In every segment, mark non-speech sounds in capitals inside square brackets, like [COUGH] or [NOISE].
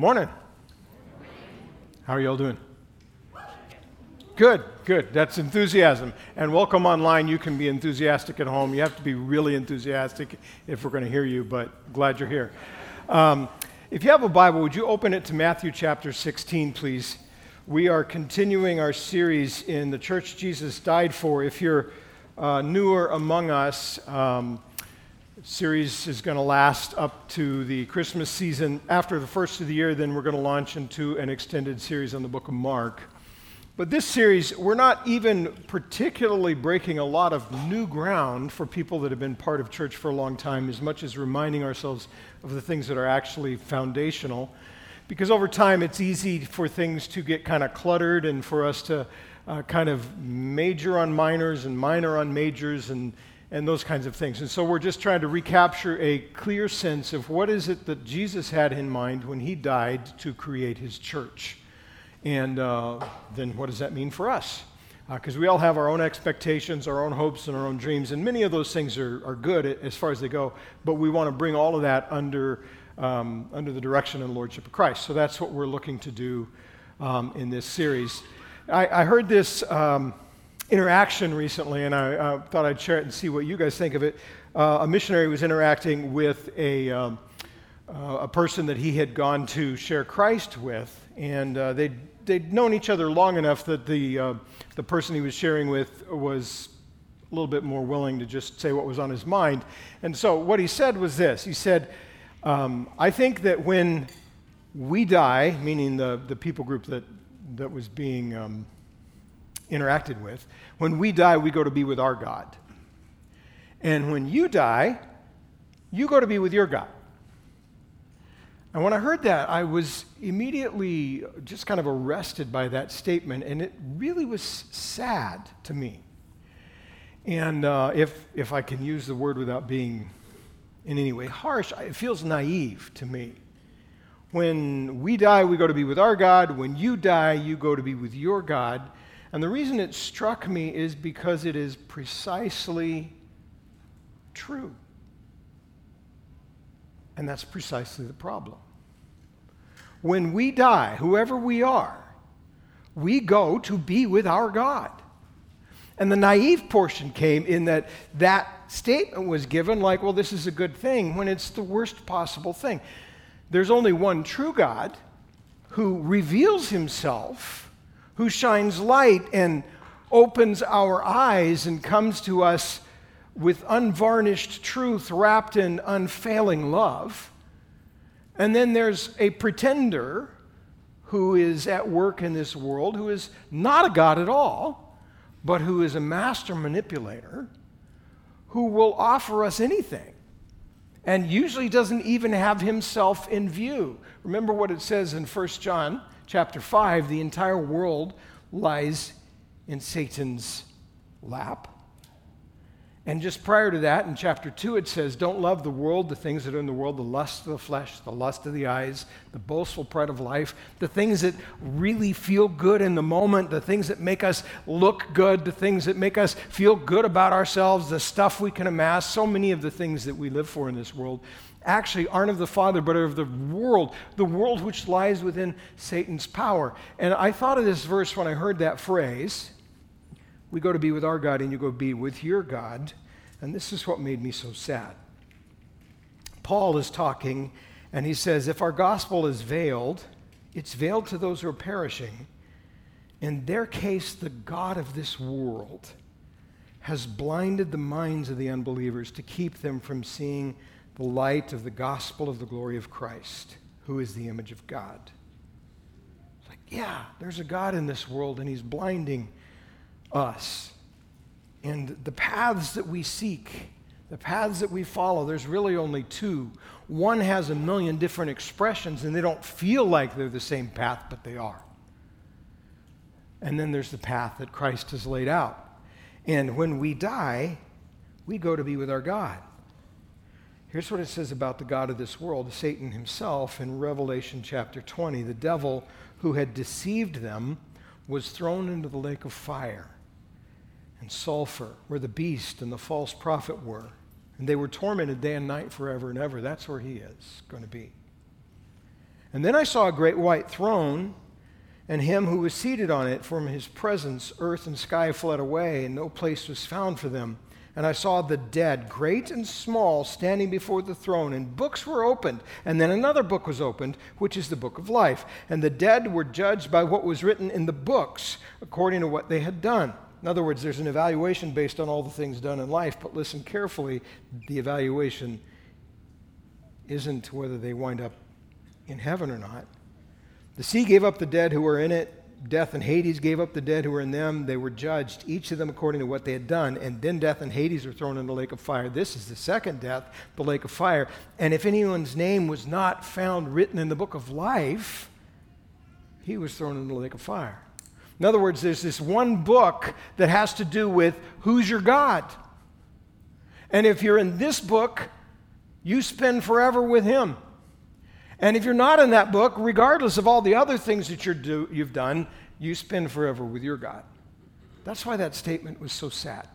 Morning. How are you all doing? Good, good. That's enthusiasm. And welcome online. You can be enthusiastic at home. You have to be really enthusiastic if we're going to hear you, but glad you're here. Um, if you have a Bible, would you open it to Matthew chapter 16, please? We are continuing our series in the church Jesus died for. If you're uh, newer among us, um, series is going to last up to the Christmas season. After the first of the year, then we're going to launch into an extended series on the book of Mark. But this series, we're not even particularly breaking a lot of new ground for people that have been part of church for a long time, as much as reminding ourselves of the things that are actually foundational. Because over time, it's easy for things to get kind of cluttered and for us to uh, kind of major on minors and minor on majors and and those kinds of things. And so we're just trying to recapture a clear sense of what is it that Jesus had in mind when he died to create his church. And uh, then what does that mean for us? Because uh, we all have our own expectations, our own hopes, and our own dreams. And many of those things are, are good as far as they go, but we want to bring all of that under, um, under the direction and lordship of Christ. So that's what we're looking to do um, in this series. I, I heard this. Um, interaction recently, and I uh, thought I'd share it and see what you guys think of it. Uh, a missionary was interacting with a, um, uh, a person that he had gone to share Christ with, and uh, they'd, they'd known each other long enough that the, uh, the person he was sharing with was a little bit more willing to just say what was on his mind. And so what he said was this He said, um, I think that when we die, meaning the, the people group that, that was being. Um, interacted with. When we die, we go to be with our God. And when you die, you go to be with your God. And when I heard that, I was immediately just kind of arrested by that statement, and it really was sad to me. And uh, if, if I can use the word without being in any way harsh, it feels naive to me. When we die, we go to be with our God. When you die, you go to be with your God. And the reason it struck me is because it is precisely true. And that's precisely the problem. When we die, whoever we are, we go to be with our God. And the naive portion came in that that statement was given like, well, this is a good thing, when it's the worst possible thing. There's only one true God who reveals himself who shines light and opens our eyes and comes to us with unvarnished truth wrapped in unfailing love. And then there's a pretender who is at work in this world, who is not a God at all, but who is a master manipulator, who will offer us anything and usually doesn't even have himself in view. Remember what it says in 1 John chapter 5, the entire world lies in Satan's lap. And just prior to that, in chapter 2, it says, Don't love the world, the things that are in the world, the lust of the flesh, the lust of the eyes, the boastful pride of life, the things that really feel good in the moment, the things that make us look good, the things that make us feel good about ourselves, the stuff we can amass. So many of the things that we live for in this world actually aren't of the Father, but are of the world, the world which lies within Satan's power. And I thought of this verse when I heard that phrase we go to be with our God, and you go be with your God. And this is what made me so sad. Paul is talking, and he says, If our gospel is veiled, it's veiled to those who are perishing. In their case, the God of this world has blinded the minds of the unbelievers to keep them from seeing the light of the gospel of the glory of Christ, who is the image of God. It's like, yeah, there's a God in this world, and He's blinding us. And the paths that we seek, the paths that we follow, there's really only two. One has a million different expressions, and they don't feel like they're the same path, but they are. And then there's the path that Christ has laid out. And when we die, we go to be with our God. Here's what it says about the God of this world, Satan himself, in Revelation chapter 20. The devil who had deceived them was thrown into the lake of fire and sulfur, where the beast and the false prophet were. And they were tormented day and night forever and ever. That's where he is going to be. And then I saw a great white throne and him who was seated on it. From his presence, earth and sky fled away, and no place was found for them. And I saw the dead, great and small, standing before the throne, and books were opened. And then another book was opened, which is the book of life. And the dead were judged by what was written in the books, according to what they had done. In other words, there's an evaluation based on all the things done in life, but listen carefully the evaluation isn't whether they wind up in heaven or not. The sea gave up the dead who were in it. Death and Hades gave up the dead who were in them. They were judged, each of them according to what they had done. And then death and Hades were thrown in the lake of fire. This is the second death, the lake of fire. And if anyone's name was not found written in the book of life, he was thrown in the lake of fire. In other words, there's this one book that has to do with who's your God. And if you're in this book, you spend forever with him. And if you're not in that book, regardless of all the other things that you do, you've done, you spend forever with your God. That's why that statement was so sad.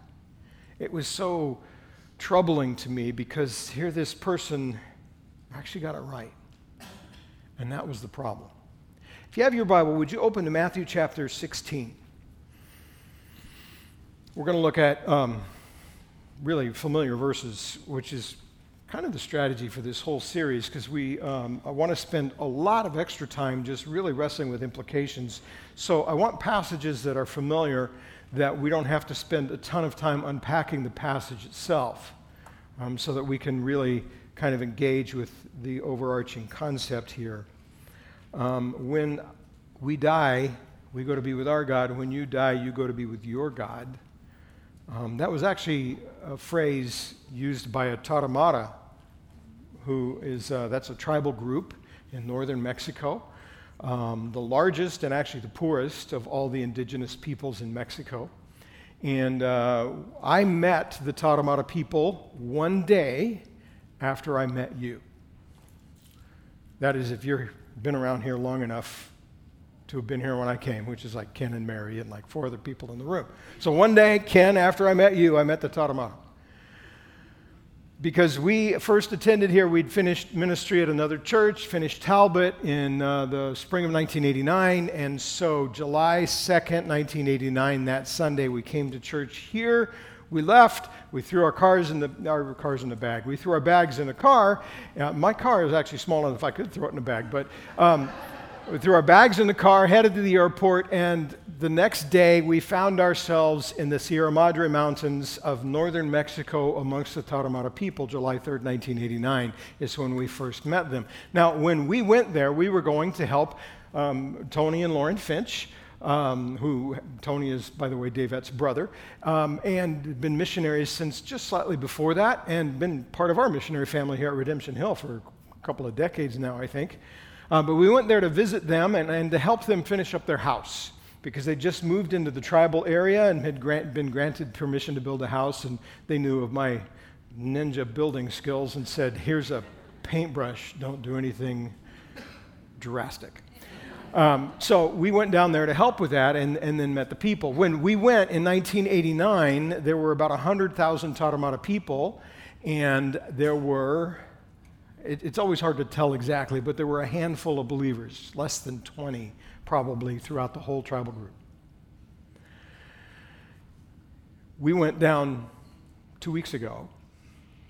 It was so troubling to me because here this person actually got it right. And that was the problem. If you have your Bible, would you open to Matthew chapter 16? We're going to look at um, really familiar verses, which is kind of the strategy for this whole series because we um, I want to spend a lot of extra time just really wrestling with implications. So I want passages that are familiar that we don't have to spend a ton of time unpacking the passage itself, um, so that we can really kind of engage with the overarching concept here. Um, when we die, we go to be with our God. When you die, you go to be with your God. Um, that was actually a phrase used by a Tarahumara, who is, uh, that's a tribal group in northern Mexico, um, the largest and actually the poorest of all the indigenous peoples in Mexico. And uh, I met the Tarahumara people one day after I met you. That is, if you've been around here long enough to have been here when I came, which is like Ken and Mary and like four other people in the room. So one day, Ken, after I met you, I met the Tarahumara. Because we first attended here, we'd finished ministry at another church, finished Talbot in uh, the spring of 1989, and so July 2nd, 1989, that Sunday, we came to church here. We left. We threw our cars in the our cars in the bag. We threw our bags in the car. Uh, my car is actually small enough I could throw it in a bag, but. Um, we threw our bags in the car, headed to the airport, and the next day we found ourselves in the Sierra Madre Mountains of northern Mexico amongst the Tarahumara people. July 3rd, 1989 is when we first met them. Now, when we went there, we were going to help um, Tony and Lauren Finch. Um, who Tony is, by the way, Davette's brother, um, and been missionaries since just slightly before that, and been part of our missionary family here at Redemption Hill for a couple of decades now, I think. Uh, but we went there to visit them and, and to help them finish up their house because they just moved into the tribal area and had grant, been granted permission to build a house. And they knew of my ninja building skills and said, Here's a paintbrush, don't do anything drastic. Um, so we went down there to help with that and, and then met the people. When we went in 1989, there were about 100,000 Tarahumara people, and there were it, it's always hard to tell exactly, but there were a handful of believers, less than 20 probably throughout the whole tribal group. We went down two weeks ago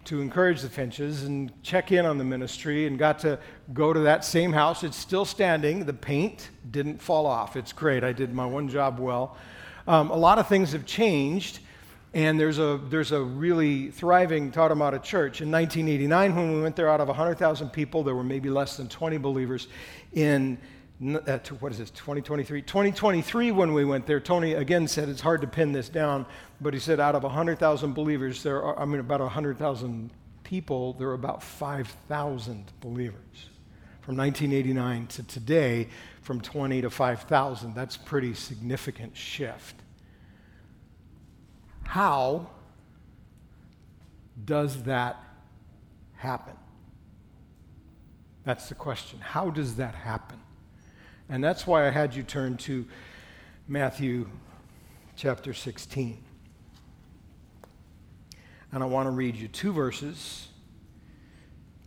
to encourage the Finches and check in on the ministry and got to go to that same house. It's still standing. The paint didn't fall off. It's great. I did my one job well. Um, a lot of things have changed, and there's a, there's a really thriving Tarahumara church. In 1989, when we went there, out of 100,000 people, there were maybe less than 20 believers. In uh, what is this, 2023? 2023, when we went there, Tony again said it's hard to pin this down, but he said out of 100,000 believers, there are, I mean, about 100,000 people, there are about 5,000 believers. From 1989 to today, from 20 to 5,000, that's pretty significant shift. How does that happen? That's the question. How does that happen? And that's why I had you turn to Matthew chapter 16. And I want to read you two verses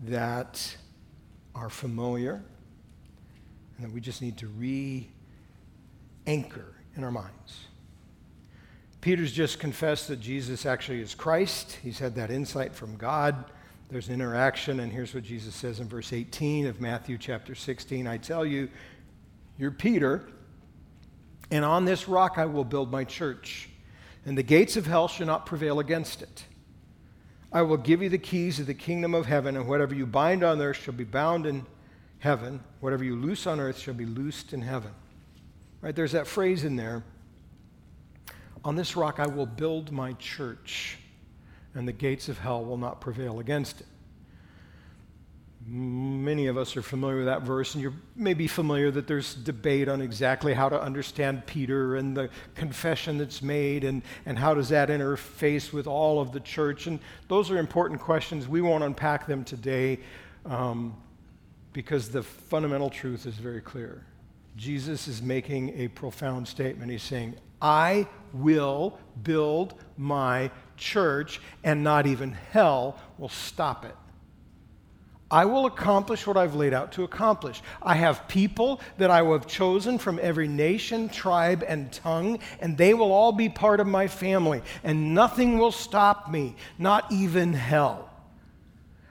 that are familiar and that we just need to re anchor in our minds. Peter's just confessed that Jesus actually is Christ. He's had that insight from God. There's an interaction, and here's what Jesus says in verse 18 of Matthew chapter 16 I tell you, you're Peter, and on this rock I will build my church, and the gates of hell shall not prevail against it. I will give you the keys of the kingdom of heaven, and whatever you bind on earth shall be bound in heaven, whatever you loose on earth shall be loosed in heaven. Right? There's that phrase in there. On this rock I will build my church, and the gates of hell will not prevail against it. Many of us are familiar with that verse, and you're maybe familiar that there's debate on exactly how to understand Peter and the confession that's made, and, and how does that interface with all of the church. And those are important questions. We won't unpack them today um, because the fundamental truth is very clear. Jesus is making a profound statement. He's saying, I will build my church, and not even hell will stop it. I will accomplish what I've laid out to accomplish. I have people that I have chosen from every nation, tribe, and tongue, and they will all be part of my family, and nothing will stop me, not even hell.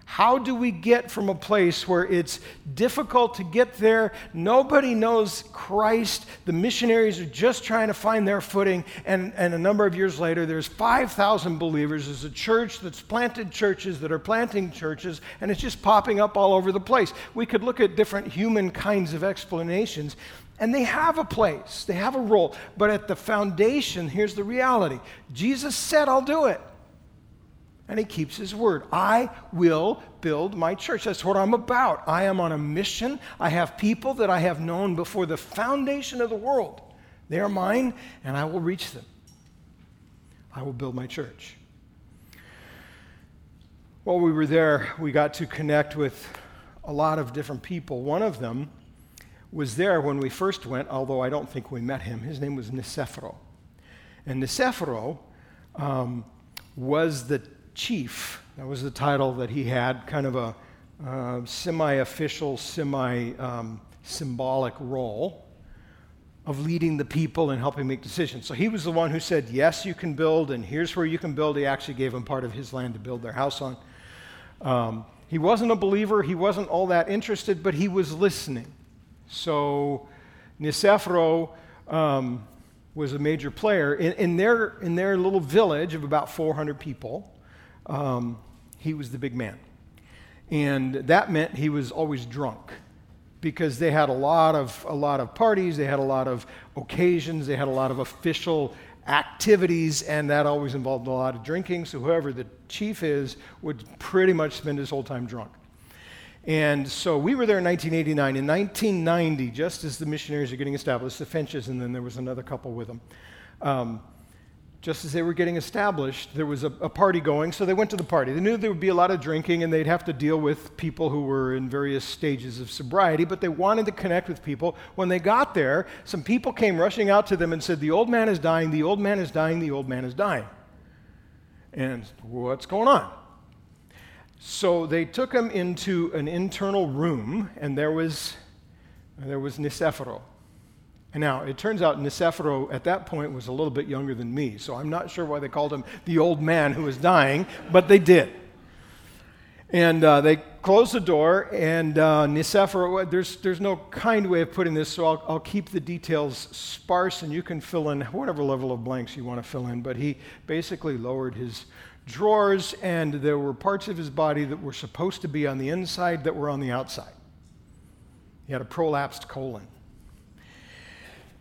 How do we get from a place where it's difficult to get there? Nobody knows Christ. The missionaries are just trying to find their footing. And, and a number of years later, there's 5,000 believers. There's a church that's planted churches that are planting churches, and it's just popping up all over the place. We could look at different human kinds of explanations, and they have a place, they have a role. But at the foundation, here's the reality Jesus said, I'll do it and he keeps his word. I will build my church. That's what I'm about. I am on a mission. I have people that I have known before the foundation of the world. They are mine, and I will reach them. I will build my church. While we were there, we got to connect with a lot of different people. One of them was there when we first went, although I don't think we met him. His name was Niceforo. And Niceforo um, was the chief. That was the title that he had, kind of a uh, semi official, semi um, symbolic role of leading the people and helping make decisions. So he was the one who said, Yes, you can build, and here's where you can build. He actually gave them part of his land to build their house on. Um, he wasn't a believer, he wasn't all that interested, but he was listening. So Niceforo um, was a major player. In, in, their, in their little village of about 400 people, um, he was the big man. And that meant he was always drunk because they had a lot of a lot of parties, they had a lot of occasions, they had a lot of official activities, and that always involved a lot of drinking. So whoever the chief is would pretty much spend his whole time drunk. And so we were there in 1989. In 1990, just as the missionaries are getting established, the Finches, and then there was another couple with them. Um, just as they were getting established, there was a, a, party going, so they went to the party. They knew there would be a lot of drinking and they'd have to deal with people who were in various stages of sobriety, but they wanted to connect with people. When they got there, some people came rushing out to them and said, The old man is dying, the old man is dying, the old man is dying. And what's going on? So they took him into an internal room, and there was, there was Niceforo. And now, it turns out Niceforo at that point was a little bit younger than me, so I'm not sure why they called him the old man who was dying, but they did. And uh, they closed the door, and uh, Niceforo, there's, there's no kind way of putting this, so I'll, I'll keep the details sparse, and you can fill in whatever level of blanks you want to fill in. But he basically lowered his drawers, and there were parts of his body that were supposed to be on the inside that were on the outside. He had a prolapsed colon.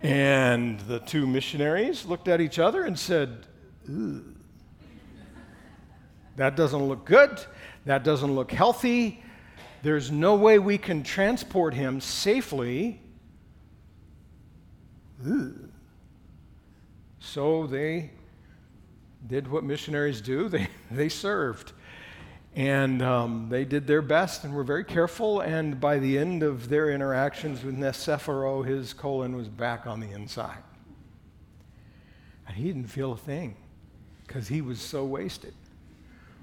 And the two missionaries looked at each other and said, That doesn't look good. That doesn't look healthy. There's no way we can transport him safely. So they did what missionaries do [LAUGHS] they, they served. And um, they did their best and were very careful. And by the end of their interactions with Niceforo, his colon was back on the inside. And he didn't feel a thing because he was so wasted.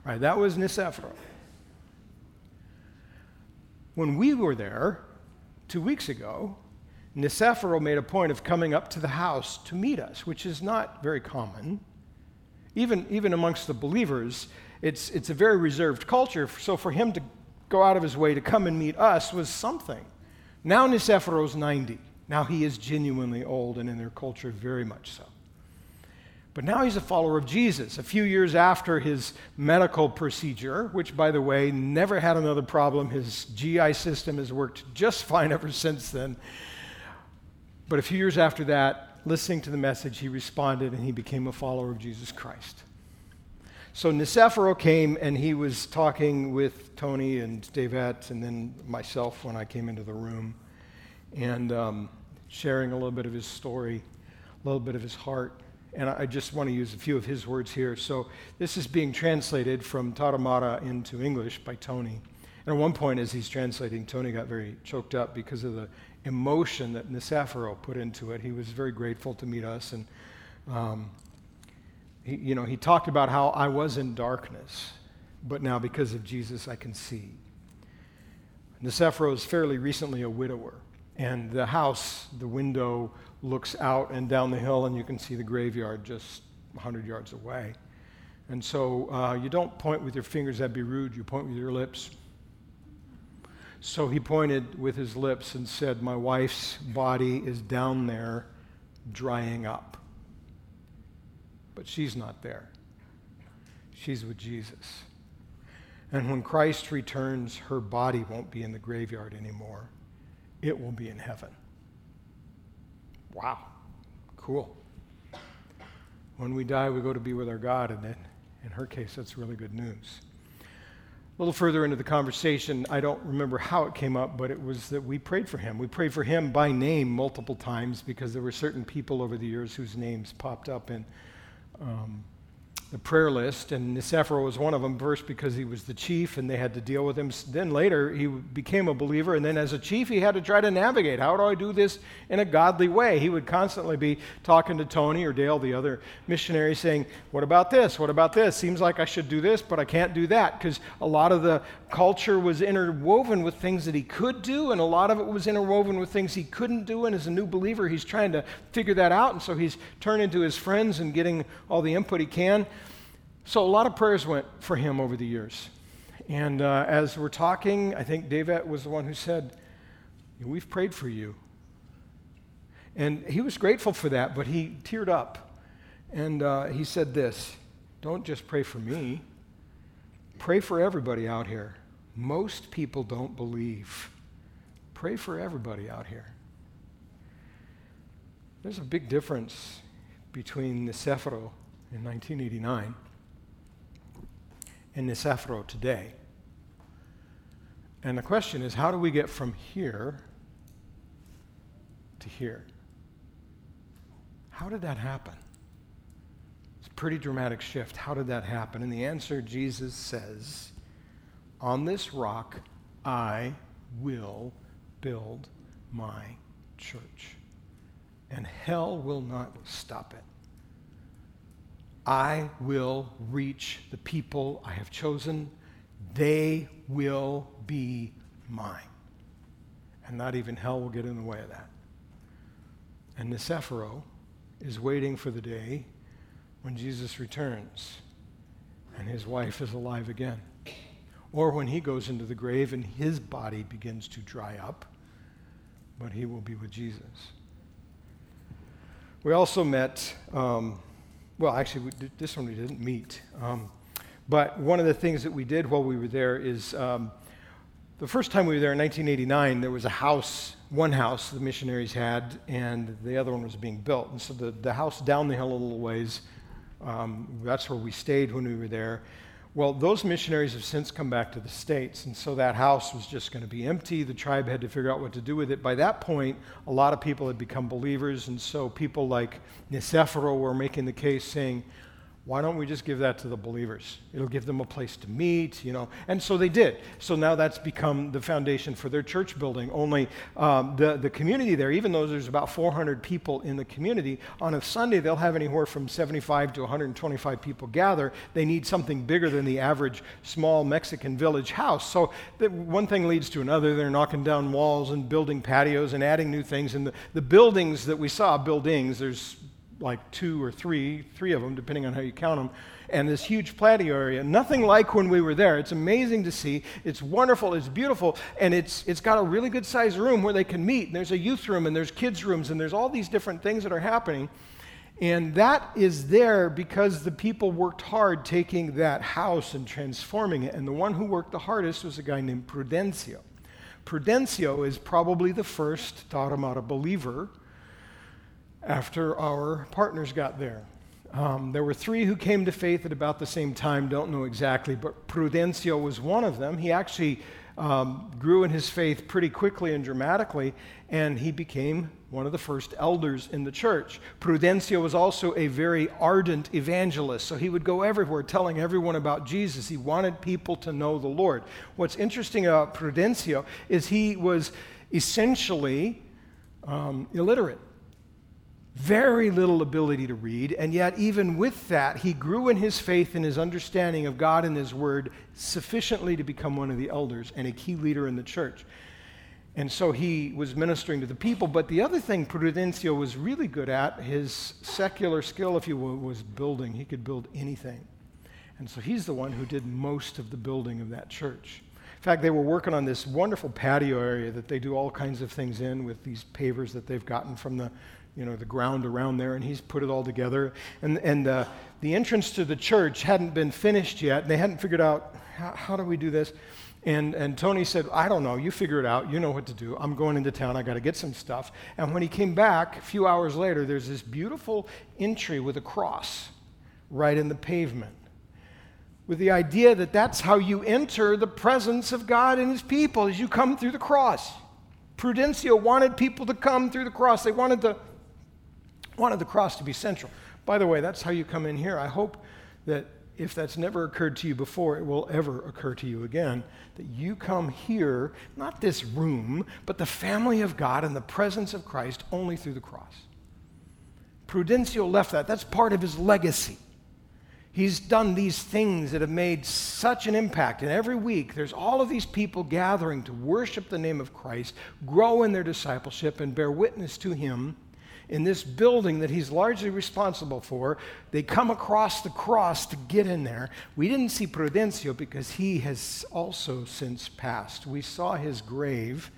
Right? That was Niceforo. When we were there two weeks ago, Niceforo made a point of coming up to the house to meet us, which is not very common. Even, even amongst the believers, it's, it's a very reserved culture. So for him to go out of his way to come and meet us was something. Now Niceforo's 90. Now he is genuinely old and in their culture very much so. But now he's a follower of Jesus. A few years after his medical procedure, which, by the way, never had another problem, his GI system has worked just [LAUGHS] fine ever since then. But a few years after that, listening to the message, he responded and he became a follower of Jesus Christ. So Niceforo came and he was talking with Tony and Davette and then myself when I came into the room and um, sharing a little bit of his story, a little bit of his heart. And I just want to use a few of his words here. So this is being translated from Tarahumara into English by Tony. And at one point, as he's translating, Tony got very choked up because of the emotion that Niceforo put into it. He was very grateful to meet us. And, um, he, you know, he talked about how I was in darkness, but now because of Jesus, I can see. Niceforo is fairly recently a widower. And the house, the window looks out and down the hill, and you can see the graveyard just 100 yards away. And so uh, you don't point with your fingers, that'd be rude. You point with your lips. So he pointed with his lips and said, My wife's body is down there drying up. But she's not there, she's with Jesus. And when Christ returns, her body won't be in the graveyard anymore it will be in heaven. Wow, cool. When we die, we go to be with our God, and then in her case, that's really good news. A little further into the conversation, I don't remember how it came up, but it was that we prayed for him. We prayed for him by name multiple times because there were certain people over the years whose names popped up in um, the prayer list, and Niceforo was one of them, first because he was the chief and they had to deal with him. Then later, he became a believer, and then as a chief, he had to try to navigate how do I do this in a godly way? He would constantly be talking to Tony or Dale, the other missionary, saying, What about this? What about this? Seems like I should do this, but I can't do that, because a lot of the culture was interwoven with things that he could do, and a lot of it was interwoven with things he couldn't do. And as a new believer, he's trying to figure that out, and so he's turning to his friends and getting all the input he can. So a lot of prayers went for him over the years. And uh, as we're talking, I think David was the one who said, We've prayed for you. And he was grateful for that, but he teared up. And uh, he said this Don't just pray for me, pray for everybody out here. Most people don't believe. Pray for everybody out here. There's a big difference between Niceforo in 1989 in Niceforo today. And the question is how do we get from here to here? How did that happen? It's a pretty dramatic shift. How did that happen? And the answer Jesus says, On this rock I will build my church, and hell will not stop it. I will reach the people I have chosen. They will be mine. And not even hell will get in the way of that. And Niceforo is waiting for the day when Jesus returns and his wife is alive again. Or when he goes into the grave and his body begins to dry up, but he will be with Jesus. We also met. Um, well, actually, we, this one we didn't meet. Um, but one of the things that we did while we were there is um, the first time we were there in 1989, there was a house, one house the missionaries had, and the other one was being built. And so the, the house down the hill a little ways, um, that's where we stayed when we were there. Well, those missionaries have since come back to the States, and so that house was just going to be empty. The tribe had to figure out what to do with it. By that point, a lot of people had become believers, and so people like Niceforo were making the case saying, Why don't we just give that to the believers? It'll give them a place to meet, you know. And so they did. So now that's become the foundation for their church building. Only um, the, the community there, even though there's about 400 people in the community, on a Sunday they'll have anywhere from 75 to 125 people gather. They need something bigger than the average small Mexican village house. So the, one thing leads to another. They're knocking down walls and building patios and adding new things. And the, the buildings that we saw, buildings, there's like two or three, three of them, depending on how you count them, and this huge patio area. Nothing like when we were there. It's amazing to see. It's wonderful. It's beautiful, and it's it's got a really good sized room where they can meet. And there's a youth room, and there's kids rooms, and there's all these different things that are happening. And that is there because the people worked hard taking that house and transforming it. And the one who worked the hardest was a guy named Prudencio. Prudencio is probably the first Tarahumara believer after our partners got there. Um, there were three who came to faith at about the same time, don't know exactly, but Prudencio was one of them. He actually um, grew in his faith pretty quickly and dramatically, and he became one of the first elders in the church. Prudencio was also a very ardent evangelist, so he would go everywhere telling everyone about Jesus. He wanted people to know the Lord. What's interesting about Prudencio is he was essentially um, illiterate very little ability to read, and yet, even with that, he grew in his faith and his understanding of God and his word sufficiently to become one of the elders and a key leader in the church. And so he was ministering to the people. But the other thing Prudencio was really good at, his secular skill, if you will, was building. He could build anything. And so he's the one who did most of the building of that church. In fact, they were working on this wonderful patio area that they do all kinds of things in with these pavers that they've gotten from the you know, the ground around there, and he's put it all together. And, and uh, the entrance to the church hadn't been finished yet. They hadn't figured out how, how do we do this. And, and Tony said, I don't know. You figure it out. You know what to do. I'm going into town. I got to get some stuff. And when he came back, a few hours later, there's this beautiful entry with a cross right in the pavement with the idea that that's how you enter the presence of God and his people as you come through the cross. Prudencio wanted people to come through the cross. They wanted to wanted the cross to be central. By the way, that's how you come in here. I hope that if that's never occurred to you before, it will ever occur to you again. That you come here, not this room, but the family of God and the presence of Christ only through the cross. Prudencio left that. That's part of his legacy. He's done these things that have made such an impact. And every week, there's all of these people gathering to worship the name of Christ, grow in their discipleship, and bear witness to him in this building that he's largely responsible for. They come across the cross to get in there. We didn't see Prudencio because he has also since passed. We saw his grave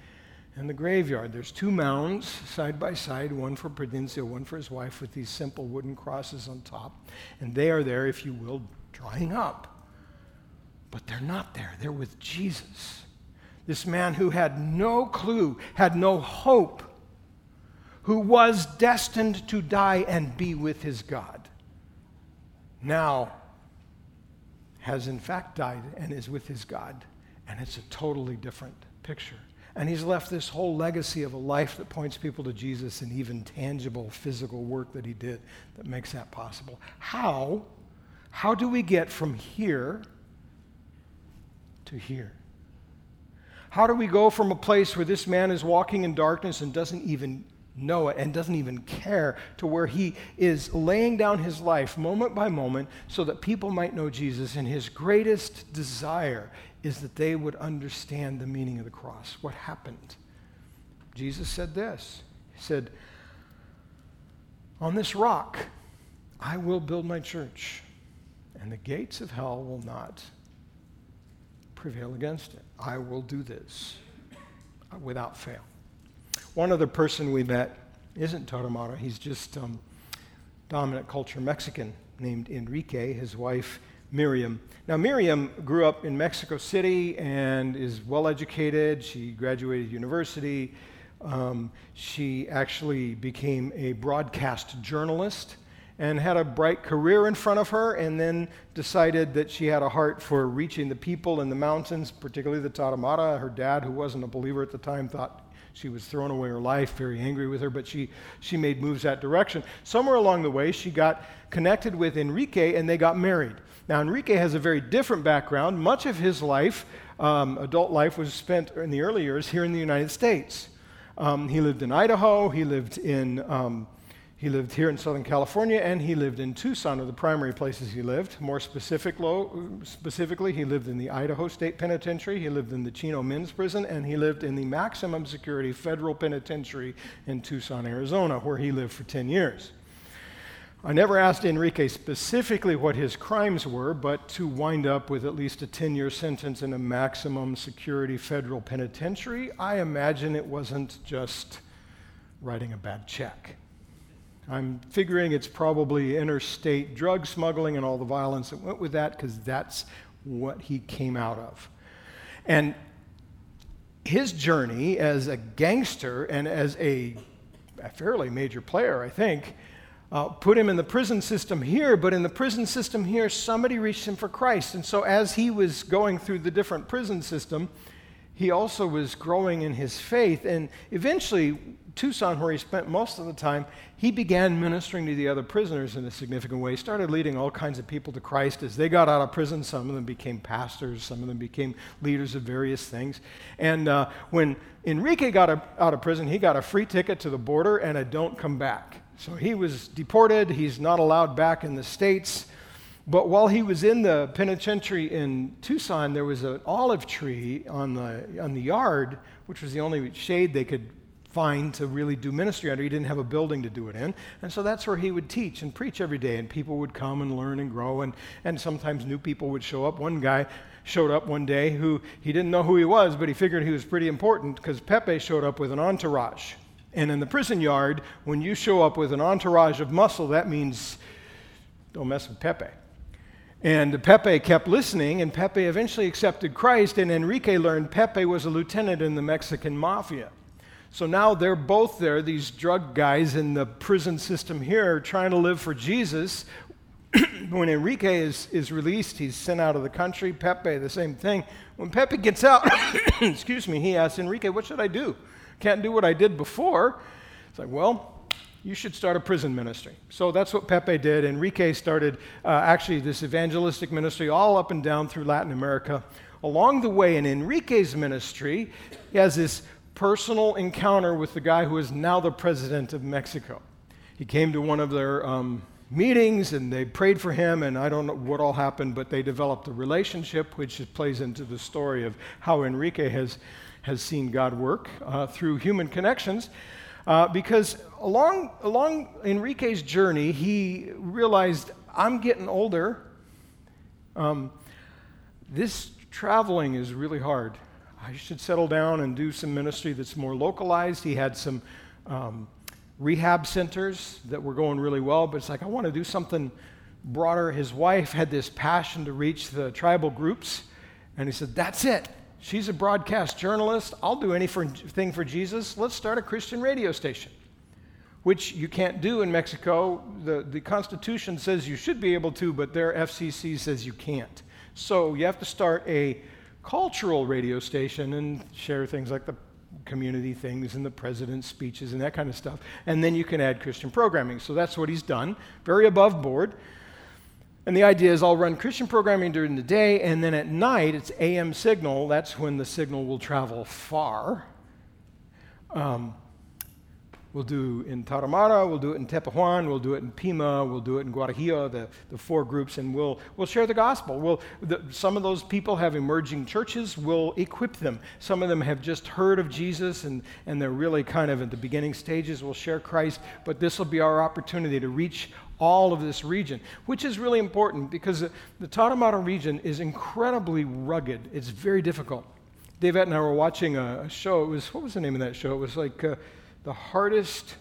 in the graveyard. There's two mounds side by side, one for Prudencio, one for his wife, with these simple wooden crosses on top. And they are there, if you will, drying up. But they're not there, they're with Jesus. This man who had no clue, had no hope who was destined to die and be with his God, now has in fact died and is with his God. And it's a totally different picture. And he's left this whole legacy of a life that points people to Jesus and even tangible physical work that he did that makes that possible. How? How do we get from here to here? How do we go from a place where this man is walking in darkness and doesn't even it and doesn't even care to where he is laying down his life moment by moment so that people might know Jesus. And his greatest desire is that they would understand the meaning of the cross. What happened? Jesus said this He said, On this rock I will build my church, and the gates of hell will not prevail against it. I will do this without fail. One other person we met isn't Tarahumara, he's just um, dominant culture Mexican named Enrique, his wife Miriam. Now, Miriam grew up in Mexico City and is well educated. She graduated university. Um, she actually became a broadcast journalist and had a bright career in front of her, and then decided that she had a heart for reaching the people in the mountains, particularly the Tarahumara. Her dad, who wasn't a believer at the time, thought she was throwing away her life, very angry with her, but she, she made moves that direction. Somewhere along the way, she got connected with Enrique and they got married. Now, Enrique has a very different background. Much of his life, um, adult life, was spent in the early years here in the United States. Um, he lived in Idaho, he lived in um, he lived here in Southern California, and he lived in Tucson, are the primary places he lived. More specific specifically, he lived in the Idaho State Penitentiary, he lived in the Chino Men's Prison, and he lived in the maximum security federal penitentiary in Tucson, Arizona, where he lived for 10 years. I never asked Enrique specifically what his crimes were, but to wind up with at least a 10 year sentence in a maximum security federal penitentiary, I imagine it wasn't just writing a bad check. I'm figuring it's probably interstate drug smuggling and all the violence that went with that because that's what he came out of. And his journey as a gangster and as a, a fairly major player, I think, uh, put him in the prison system here, but in the prison system here, somebody reached him for Christ. And so as he was going through the different prison system, he also was growing in his faith. And eventually, Tucson, where he spent most of the time, he began ministering to the other prisoners in a significant way. He started leading all kinds of people to Christ as they got out of prison. Some of them became pastors, some of them became leaders of various things. And uh, when Enrique got a, out of prison, he got a free ticket to the border and a don't come back. So he was deported, he's not allowed back in the States. But while he was in the penitentiary in Tucson, there was an olive tree on the, on the yard, which was the only shade they could find to really do ministry under. He didn't have a building to do it in. And so that's where he would teach and preach every day. And people would come and learn and grow. And, and sometimes new people would show up. One guy showed up one day who he didn't know who he was, but he figured he was pretty important because Pepe showed up with an entourage. And in the prison yard, when you show up with an entourage of muscle, that means don't mess with Pepe. And Pepe kept listening, and Pepe eventually accepted Christ, and Enrique learned Pepe was a lieutenant in the Mexican mafia. So now they're both there, these drug guys in the prison system here, trying to live for Jesus. [CLEARS THROAT] when Enrique is, is released, he's sent out of the country. Pepe, the same thing. When Pepe gets out, [COUGHS] excuse me, he asks Enrique, What should I do? Can't do what I did before. It's like, Well, you should start a prison ministry. So that's what Pepe did. Enrique started uh, actually this evangelistic ministry all up and down through Latin America. Along the way in Enrique's ministry, he has this personal encounter with the guy who is now the president of Mexico. He came to one of their um, meetings and they prayed for him, and I don't know what all happened, but they developed a relationship, which plays into the story of how Enrique has, has seen God work uh, through human connections. Uh, because along, along Enrique's journey, he realized I'm getting older. Um, this traveling is really hard. I should settle down and do some ministry that's more localized. He had some um, rehab centers that were going really well, but it's like, I want to do something broader. His wife had this passion to reach the tribal groups, and he said, That's it. She's a broadcast journalist. I'll do anything for Jesus. Let's start a Christian radio station, which you can't do in Mexico. The, the Constitution says you should be able to, but their FCC says you can't. So you have to start a cultural radio station and share things like the community things and the president's speeches and that kind of stuff. And then you can add Christian programming. So that's what he's done, very above board. And the idea is I'll run Christian programming during the day, and then at night it's AM signal. That's when the signal will travel far. Um, We'll do in Tarahumara, we'll do it in Tepehuan, we'll do it in Pima, we'll do it in Guarijio, the, the four groups, and we'll, we'll share the gospel. We'll, the, some of those people have emerging churches, we'll equip them. Some of them have just heard of Jesus and, and they're really kind of at the beginning stages. We'll share Christ, but this will be our opportunity to reach all of this region, which is really important because the, the Tarahumara region is incredibly rugged. It's very difficult. Dave and I were watching a, a, show. It was, what was the name of that show? It was like, uh, the hardest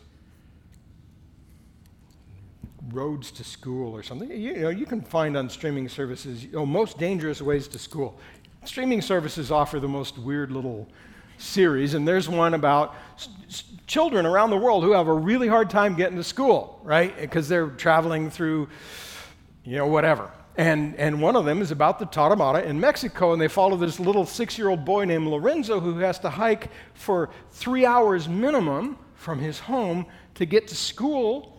roads to school or something. You, know, you can find on streaming services, know, most dangerous ways to school. Streaming services offer the most weird little series, and there's one about s- children around the world who have a really hard time getting to school, right? Because they're traveling through, you know, whatever. And, and one of them is about the Tarahumara in Mexico, and they follow this little six year old boy named Lorenzo who has to hike for three hours minimum from his home to get to school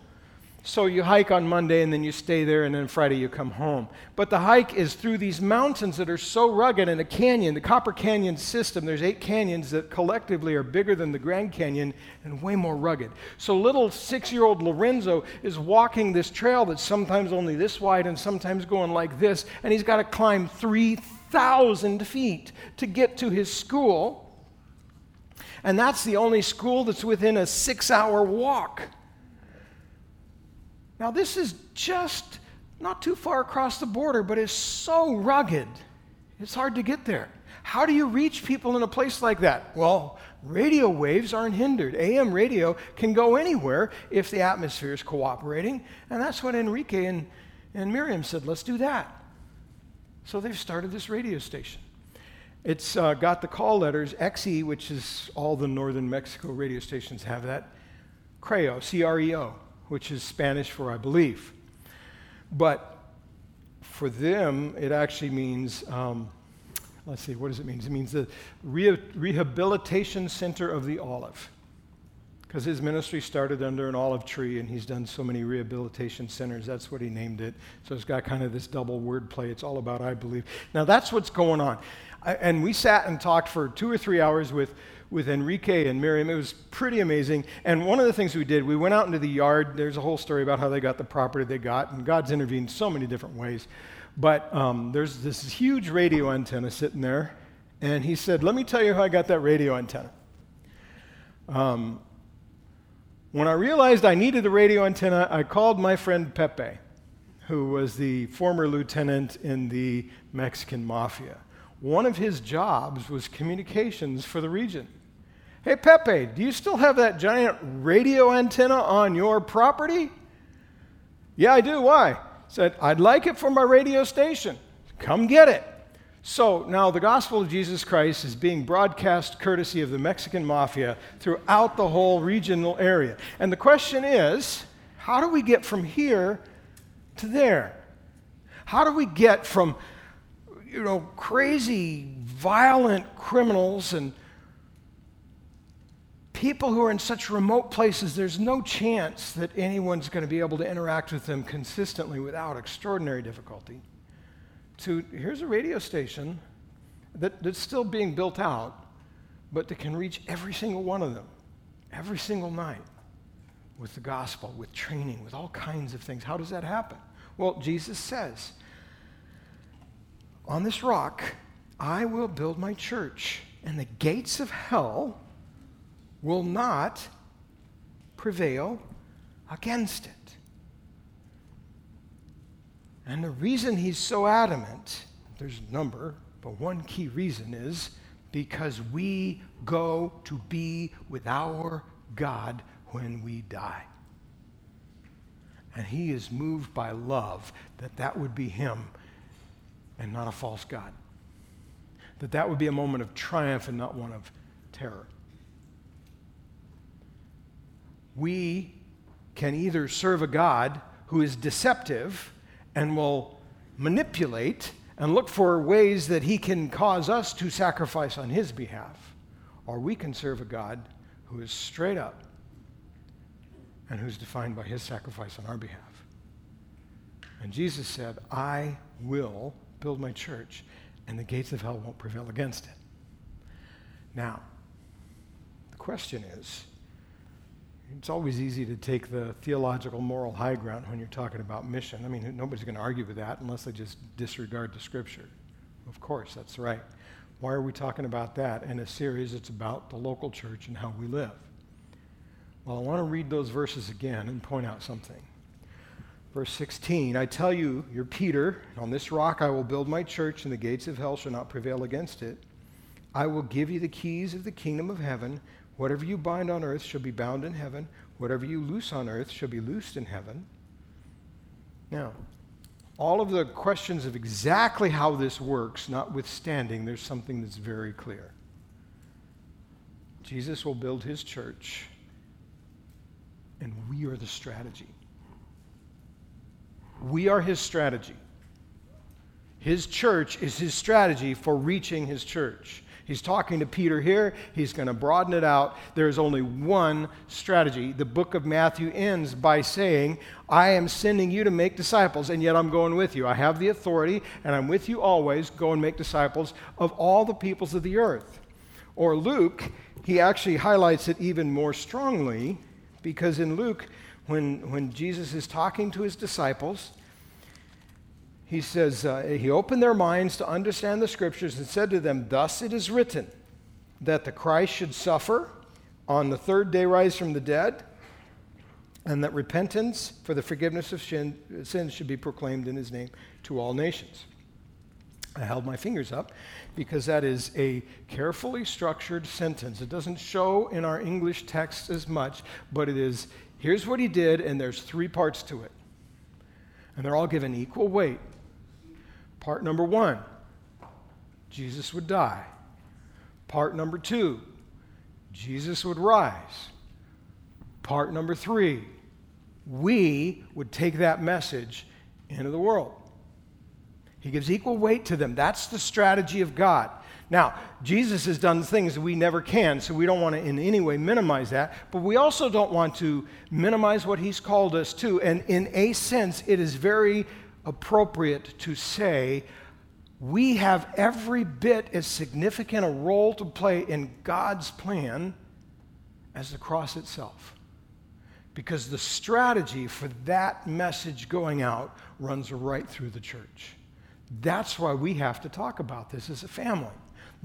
so you hike on Monday and then you stay there, and then Friday you come home. But the hike is through these mountains that are so rugged and a canyon, the Copper Canyon system. There's eight canyons that collectively are bigger than the Grand Canyon and way more rugged. So little six year old Lorenzo is walking this trail that's sometimes only this wide and sometimes going like this, and he's got to climb 3,000 feet to get to his school. And that's the only school that's within a six hour walk. Now, this is just not too far across the border, but it's so rugged, it's hard to get there. How do you reach people in a place like that? Well, radio waves aren't hindered. AM radio can go anywhere if the atmosphere is cooperating. And that's what Enrique and, and Miriam said let's do that. So they've started this radio station. It's uh, got the call letters XE, which is all the northern Mexico radio stations have that, Creo, C R E O which is Spanish for I believe. But for them, it actually means, um, let's see, what does it mean? It means the Rehabilitation Center of the Olive. Because his ministry started under an olive tree and he's done so many rehabilitation centers. That's what he named it. So it's got kind of this double wordplay. It's all about I believe. Now that's what's going on. I, and we sat and talked for two or three hours with with Enrique and Miriam. It was pretty amazing. And one of the things we did, we went out into the yard. There's a whole story about how they got the property they got, and God's intervened so many different ways. But um, there's this huge radio antenna sitting there, and he said, Let me tell you how I got that radio antenna. Um, when I realized I needed a radio antenna, I called my friend Pepe, who was the former lieutenant in the Mexican mafia. One of his jobs was communications for the region. Hey, Pepe, do you still have that giant radio antenna on your property? Yeah, I do. Why? Said, I'd like it for my radio station. Come get it. So now the gospel of Jesus Christ is being broadcast courtesy of the Mexican mafia throughout the whole regional area. And the question is how do we get from here to there? How do we get from you know crazy violent criminals and people who are in such remote places, there's no chance that anyone's going to be able to interact with them consistently without extraordinary difficulty. To here's a radio station that, that's still being built out, but that can reach every single one of them, every single night, with the gospel, with training, with all kinds of things. How does that happen? Well, Jesus says, On this rock, I will build my church, and the gates of hell will not prevail against it. And the reason he's so adamant, there's a number, but one key reason is because we go to be with our God when we die. And he is moved by love that that would be him and not a false God. That that would be a moment of triumph and not one of terror we can either serve a God who is deceptive and will manipulate and look for ways that he can cause us to sacrifice on his behalf, or we can serve a God who is straight up and who's defined by his sacrifice on our behalf. And Jesus said, I will build my church, and the gates of hell won't prevail against it. Now, the question is, it's always easy to take the theological moral high ground when you're talking about mission. I mean, nobody's going to argue with that unless they just disregard the scripture. Of course, that's right. Why are we talking about that in a series that's about the local church and how we live? Well, I want to read those verses again and point out something. Verse 16 I tell you, you're Peter, on this rock I will build my church, and the gates of hell shall not prevail against it. I will give you the keys of the kingdom of heaven. Whatever you bind on earth shall be bound in heaven. Whatever you loose on earth shall be loosed in heaven. Now, all of the questions of exactly how this works, notwithstanding, there's something that's very clear. Jesus will build his church, and we are the strategy. We are his strategy. His church is his strategy for reaching his church. He's talking to Peter here. He's going to broaden it out. There's only one strategy. The book of Matthew ends by saying, I am sending you to make disciples, and yet I'm going with you. I have the authority, and I'm with you always. Go and make disciples of all the peoples of the earth. Or Luke, he actually highlights it even more strongly because in Luke, when, when Jesus is talking to his disciples, he says, uh, He opened their minds to understand the scriptures and said to them, Thus it is written that the Christ should suffer, on the third day rise from the dead, and that repentance for the forgiveness of sins should be proclaimed in his name to all nations. I held my fingers up because that is a carefully structured sentence. It doesn't show in our English text as much, but it is here's what he did, and there's three parts to it. And they're all given equal weight. Part number one Jesus would die. Part number two Jesus would rise. Part number three we would take that message into the world. He gives equal weight to them. That's the strategy of God. Now, Jesus has done things that we never can, so we don't want to in any way minimize that, but we also don't want to minimize what he's called us to. And in a sense, it is very appropriate to say we have every bit as significant a role to play in God's plan as the cross itself. Because the strategy for that message going out runs right through the church. That's why we have to talk about this as a family.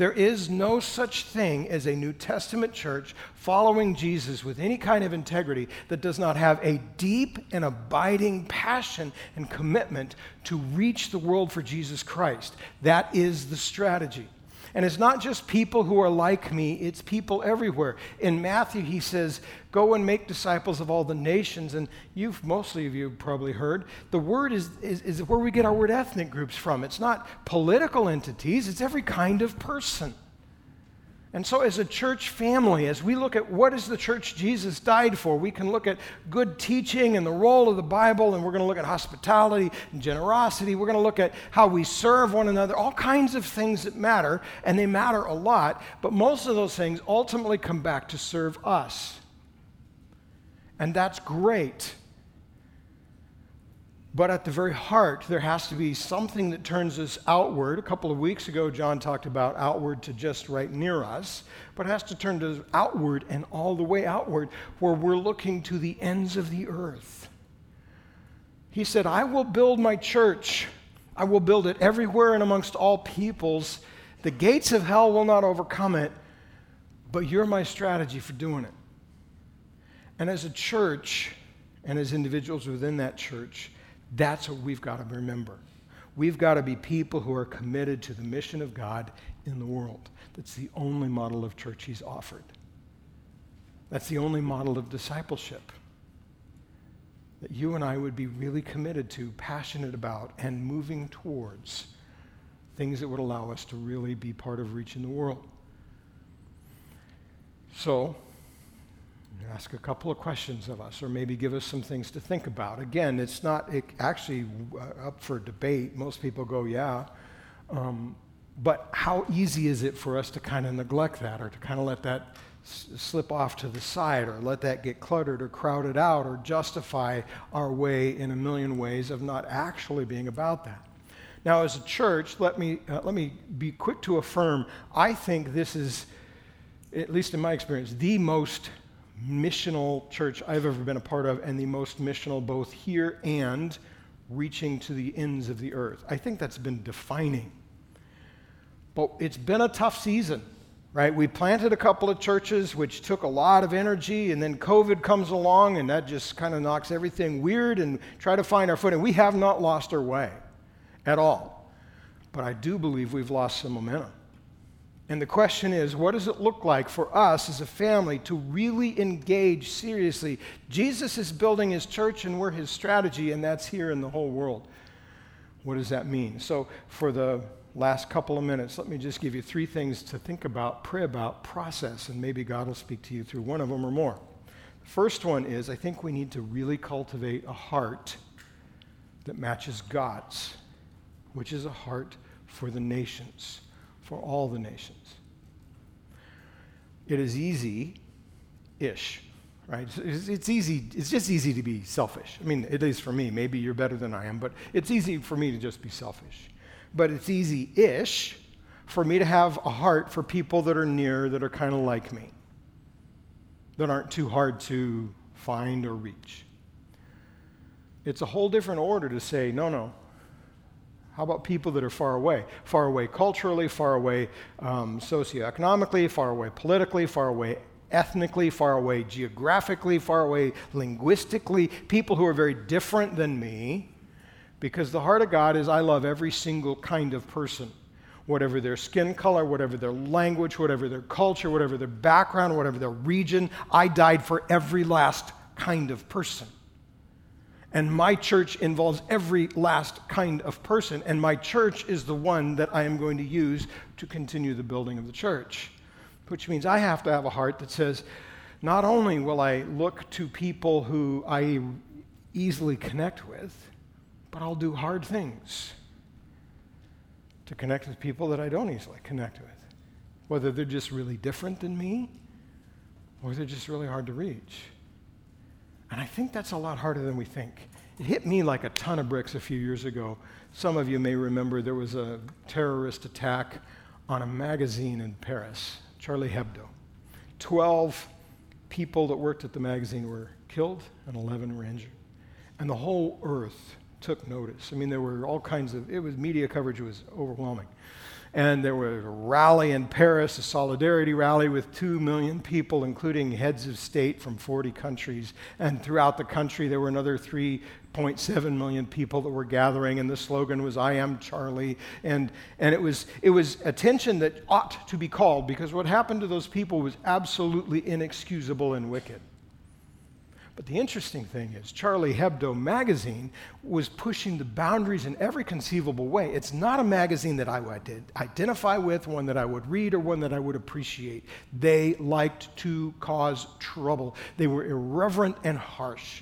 There is no such thing as a New Testament church following Jesus with any kind of integrity that does not have a deep and abiding passion and commitment to reach the world for Jesus Christ. That is the strategy. And it's not just people who are like me, it's people everywhere. In Matthew, he says, Go and make disciples of all the nations. And you've, mostly of you probably heard, the word is, is, is where we get our word ethnic groups from. It's not political entities, it's every kind of person. And so, as a church family, as we look at what is the church Jesus died for, we can look at good teaching and the role of the Bible, and we're going to look at hospitality and generosity. We're going to look at how we serve one another, all kinds of things that matter, and they matter a lot, but most of those things ultimately come back to serve us. And that's great. But at the very heart, there has to be something that turns us outward. A couple of weeks ago, John talked about outward to just right near us, but it has to turn to outward and all the way outward, where we're looking to the ends of the earth. He said, I will build my church. I will build it everywhere and amongst all peoples. The gates of hell will not overcome it, but you're my strategy for doing it. And as a church, and as individuals within that church, that's what we've got to remember. We've got to be people who are committed to the mission of God in the world. That's the only model of church he's offered. That's the only model of discipleship that you and I would be really committed to, passionate about, and moving towards things that would allow us to really be part of reaching the world. So, ask a couple of questions of us, or maybe give us some things to think about. Again, it's not it actually uh, up for debate. Most people go, yeah. Um, but how easy is it for us to kind of neglect that or to kind of let that s- slip off to the side or let that get cluttered or crowded out or justify our way in a million ways of not actually being about that? Now, as a church, let me, uh, let me be quick to affirm I think this is, at least in my experience, the most missional church I've ever been a part of, and the most missional both here and reaching to the ends of the earth. I think that's been defining. But it's been a tough season, right? We planted a couple of churches, which took a lot of energy, and then COVID comes along, and that just kind of knocks everything weird and try to find our footing. We have not lost our way at all. But I do believe we've lost some momentum. And the question is, what does it look like for us as a family to really engage seriously? Jesus is building his church, and we're his strategy, and that's here in the whole world. What does that mean? So, for the last couple of minutes, let me just give you three things to think about, pray about, process, and maybe God will speak to you through one of them or more. The first one is I think we need to really cultivate a heart that matches God's. which is a heart for the nations, for all the nations. It is easy ish, right? It's, it's, easy, it's just easy to be selfish. I mean, it is for me. Maybe you're better than I am, but it's easy for me to just be selfish. But it's easy ish for me to have a heart for people that are near, that are kind of like me, that aren't too hard to find or reach. It's a whole different order to say, no, no. How about people that are far away? Far away culturally, far away um, socioeconomically, far away politically, far away ethnically, far away geographically, far away linguistically, people who are very different than me. Because the heart of God is I love every single kind of person, whatever their skin color, whatever their language, whatever their culture, whatever their background, whatever their region. I died for every last kind of person. And my church involves every last kind of person, and my church is the one that I am going to use to continue the building of the church. Which means I have to have a heart that says, not only will I look to people who I easily connect with, but I'll do hard things to connect with people that I don't easily connect with, whether they're just really different than me or they're just really hard to reach. And I think that's a lot harder than we think. It hit me like a ton of bricks a few years ago. Some of you may remember there was a terrorist attack on a magazine in Paris, Charlie Hebdo. Twelve people that worked at the magazine were killed and 11 were injured. And the whole earth took notice. I mean, there were all kinds of, it was media coverage was overwhelming. And there was a rally in Paris, a solidarity rally with 2 million people, including heads of state from 40 countries. And throughout the country, there were another 3.7 million people that were gathering. And the slogan was, I am Charlie. And, and it, was, it was attention that ought to be called because what happened to those people was absolutely inexcusable and wicked. But the interesting thing is, Charlie Hebdo magazine was pushing the boundaries in every conceivable way. It's not a magazine that I would identify with, one that I would read, or one that I would appreciate. They liked to cause trouble, they were irreverent and harsh.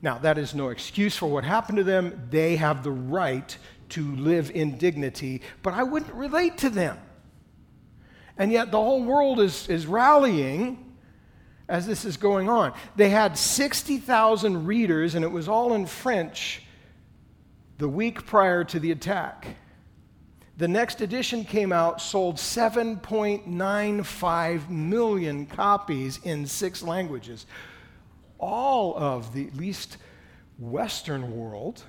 Now, that is no excuse for what happened to them. They have the right to live in dignity, but I wouldn't relate to them. And yet, the whole world is, is rallying as this is going on. They had 60,000 readers, and it was all in French the week prior to the attack. The next edition came out, sold 7.95 million copies in six languages. All of the at least Western world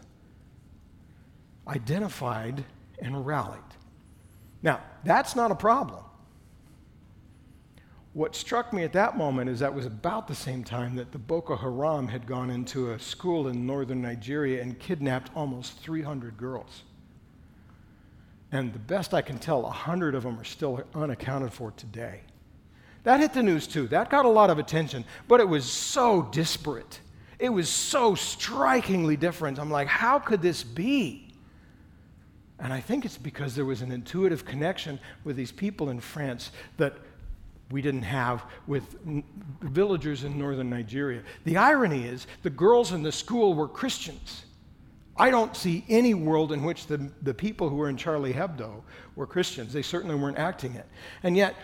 identified and rallied. Now, that's not a problem. What struck me at that moment is that was about the same time that the Boko Haram had gone into a school in northern Nigeria and kidnapped almost 300 girls. And the best I can tell, 100 of them are still unaccounted for today. That hit the news too. That got a lot of attention, but it was so disparate. It was so strikingly different. I'm like, how could this be? And I think it's because there was an intuitive connection with these people in France that we didn't have with villagers in northern Nigeria. The irony is the girls in the school were Christians. I don't see any world in which the, the people who were in Charlie Hebdo were Christians. They certainly weren't acting it. And yet,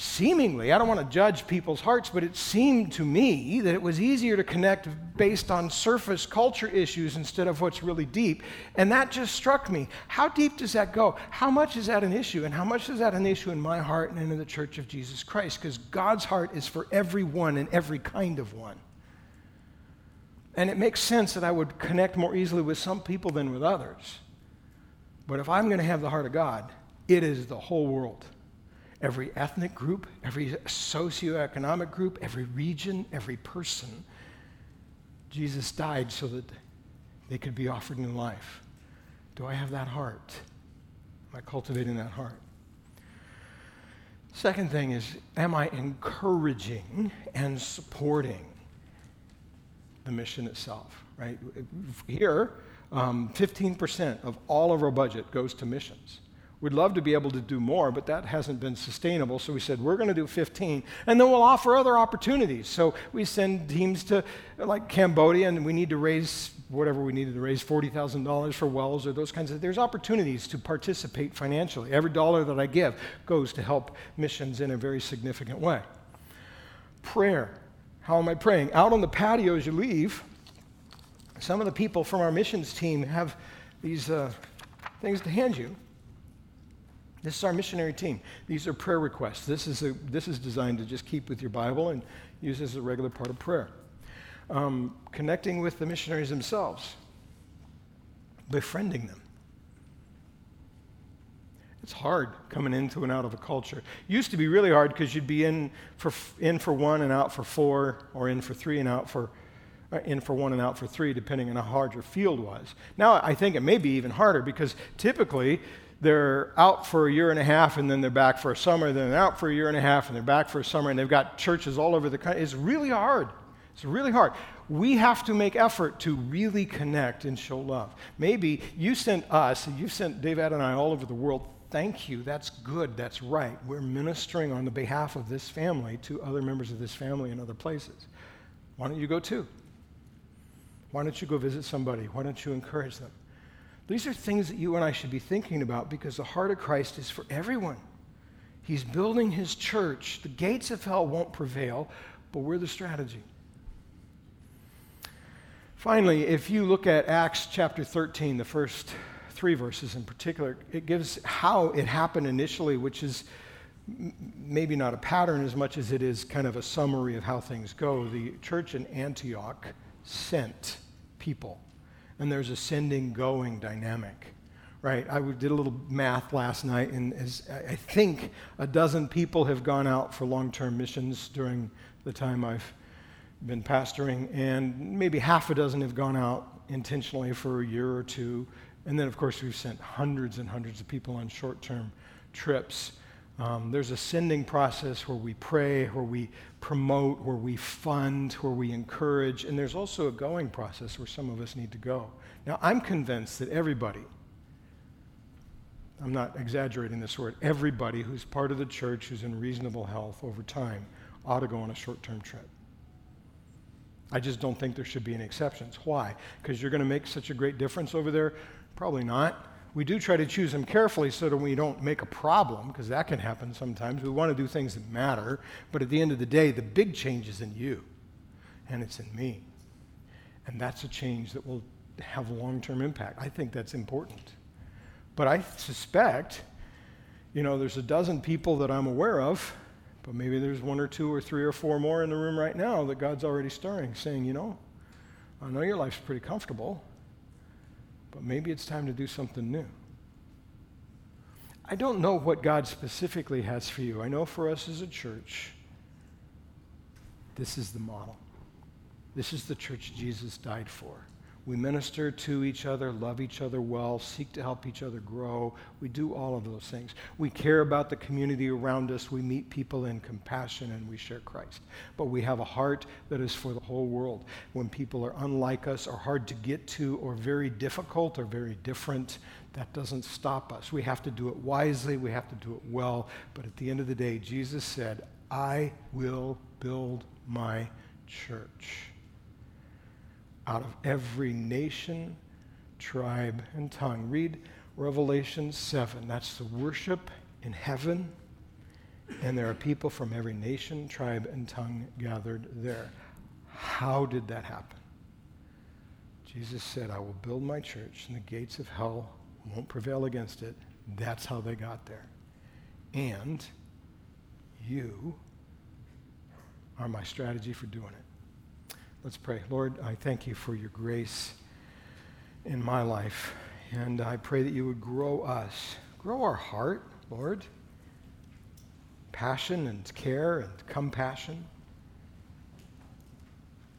seemingly, I don't want to judge people's hearts, but it seemed to me that it was easier to connect based on surface culture issues instead of what's really deep. And that just struck me. How deep does that go? How much is that an issue? And how much is that an issue in my heart and in the church of Jesus Christ? Because God's heart is for everyone and every kind of one. And it makes sense that I would connect more easily with some people than with others. But if I'm going to have the heart of God, it is the whole world every ethnic group, every socioeconomic group, every region, every person. Jesus died so that they could be offered new life. Do I have that heart? Am I cultivating that heart? Second thing is, am I encouraging and supporting the mission itself? Right here, um, 15% of all of our budget goes to missions. We'd love to be able to do more, but that hasn't been sustainable. So we said, we're going to do 15, and then we'll offer other opportunities. So we send teams to like Cambodia, and we need to raise whatever we needed to raise $40,000 for wells or those kinds of There's opportunities to participate financially. Every dollar that I give goes to help missions in a very significant way. Prayer. How am I praying? Out on the patio as you leave, some of the people from our missions team have these uh, things to hand you. This is our missionary team. These are prayer requests. This is, a, this is designed to just keep with your Bible and use as a regular part of prayer. Um, connecting with the missionaries themselves, befriending them. It's hard coming into and out of a culture. Used to be really hard because you'd be in for, in for one and out for four, or in for three and out for uh, in for one and out for three, depending on how hard your field was. Now I think it may be even harder because typically they're out for a year and a half and then they're back for a summer, then they're out for a year and a half and they're back for a summer, and they've got churches all over the country. It's really hard. It's really hard. We have to make effort to really connect and show love. Maybe you sent us, you sent Dave and I all over the world. Thank you. That's good. That's right. We're ministering on the behalf of this family to other members of this family in other places. Why don't you go too? Why don't you go visit somebody? Why don't you encourage them? These are things that you and I should be thinking about because the heart of Christ is for everyone. He's building his church. The gates of hell won't prevail, but we're the strategy. Finally, if you look at Acts chapter 13, the first three verses in particular, it gives how it happened initially, which is maybe not a pattern as much as it is kind of a summary of how things go. The church in Antioch sent people and there's a sending going dynamic right? I did a little math last night and i think a dozen people have gone out for long-term missions during the time i've been pastoring and maybe half a dozen have gone out intentionally for a year or two. And then of course we've sent hundreds and hundreds of people on short-term trips um, there's a sending process where we pray, where we promote, where we fund, where we encourage, and there's also a going process where some of us need to go. Now, I'm convinced that everybody, I'm not exaggerating this word, everybody who's part of the church who's in reasonable health over time ought to go on a short term trip. I just don't think there should be any exceptions. Why? Because you're going to make such a great difference over there? Probably not. We do try to choose them carefully so that we don't make a problem, because that can happen sometimes. We want to do things that matter, but at the end of the day, the big change is in you, and it's in me. And that's a change that will have long term impact. I think that's important. But I suspect, you know, there's a dozen people that I'm aware of, but maybe there's one or two or three or four more in the room right now that God's already stirring, saying, you know, I know your life's pretty comfortable. But maybe it's time to do something new. I don't know what God specifically has for you. I know for us as a church, this is the model. This is the church Jesus died for. We minister to each other, love each other well, seek to help each other grow. We do all of those things. We care about the community around us. We meet people in compassion and we share Christ. But we have a heart that is for the whole world. When people are unlike us, or hard to get to, or very difficult, or very different, that doesn't stop us. We have to do it wisely, we have to do it well. But at the end of the day, Jesus said, I will build my church out of every nation, tribe, and tongue. Read Revelation 7. That's the worship in heaven. And there are people from every nation, tribe, and tongue gathered there. How did that happen? Jesus said, I will build my church, and the gates of hell won't prevail against it. That's how they got there. And you are my strategy for doing it. Let's pray. Lord, I thank you for your grace in my life. And I pray that you would grow us, grow our heart, Lord. Passion and care and compassion.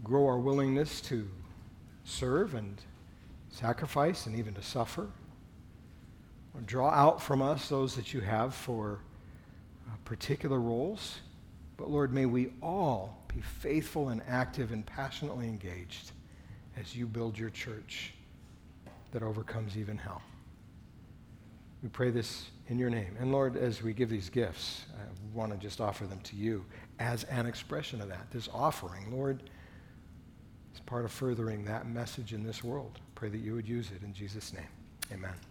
Grow our willingness to serve and sacrifice and even to suffer. Or draw out from us those that you have for uh, particular roles. But Lord, may we all be faithful and active and passionately engaged as you build your church that overcomes even hell. We pray this in your name. And Lord, as we give these gifts, I want to just offer them to you as an expression of that. This offering, Lord, is part of furthering that message in this world. Pray that you would use it in Jesus' name. Amen.